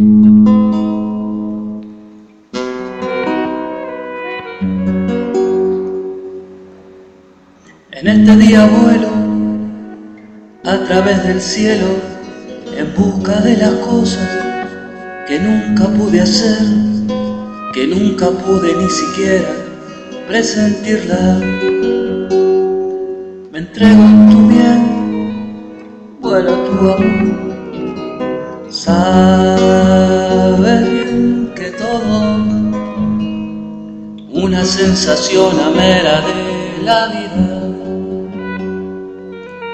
En este día vuelo a través del cielo en busca de las cosas que nunca pude hacer, que nunca pude ni siquiera presentirla. Me entrego en tu bien, vuela tu amor. Sabes bien que todo, una sensación amera de la vida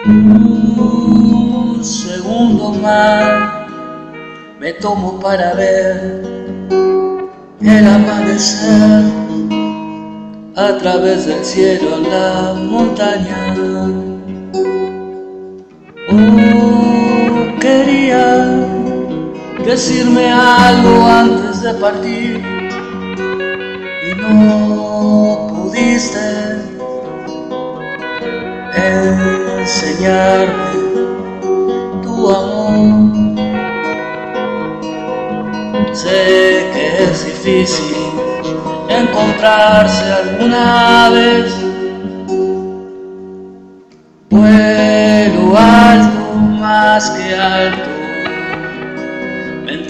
un segundo más me tomo para ver el amanecer a través del cielo en la montaña. Decirme algo antes de partir y no pudiste enseñarme tu amor. Sé que es difícil encontrarse alguna vez. Vuelo alto, más que alto,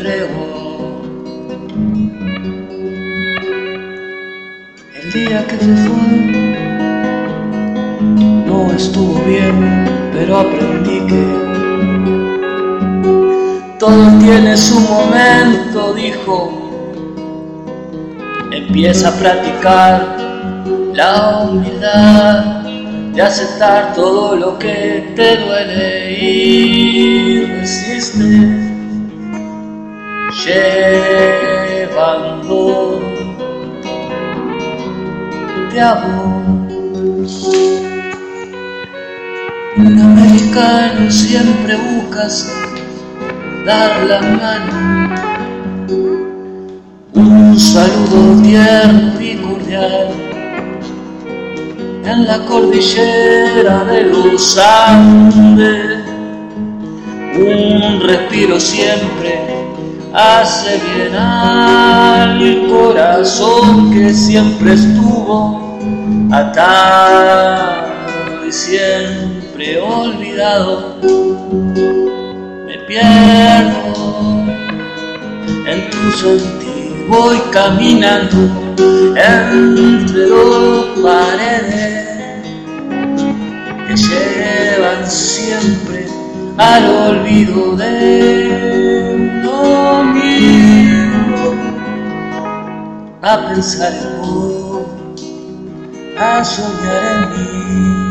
El día que se fue no estuvo bien, pero aprendí que todo tiene su momento, dijo. Empieza a practicar la humildad de aceptar todo lo que te duele y resiste llevando te amo. Un americano siempre buscas dar la mano, un saludo tierno y cordial en la cordillera de los Andes, un respiro siempre hace bien al corazón que siempre estuvo atado y siempre olvidado, me pierdo en tu sentir, voy caminando entre dos paredes que llevan siempre al olvido de lo mío, a pensar en vos, a soñar en mí.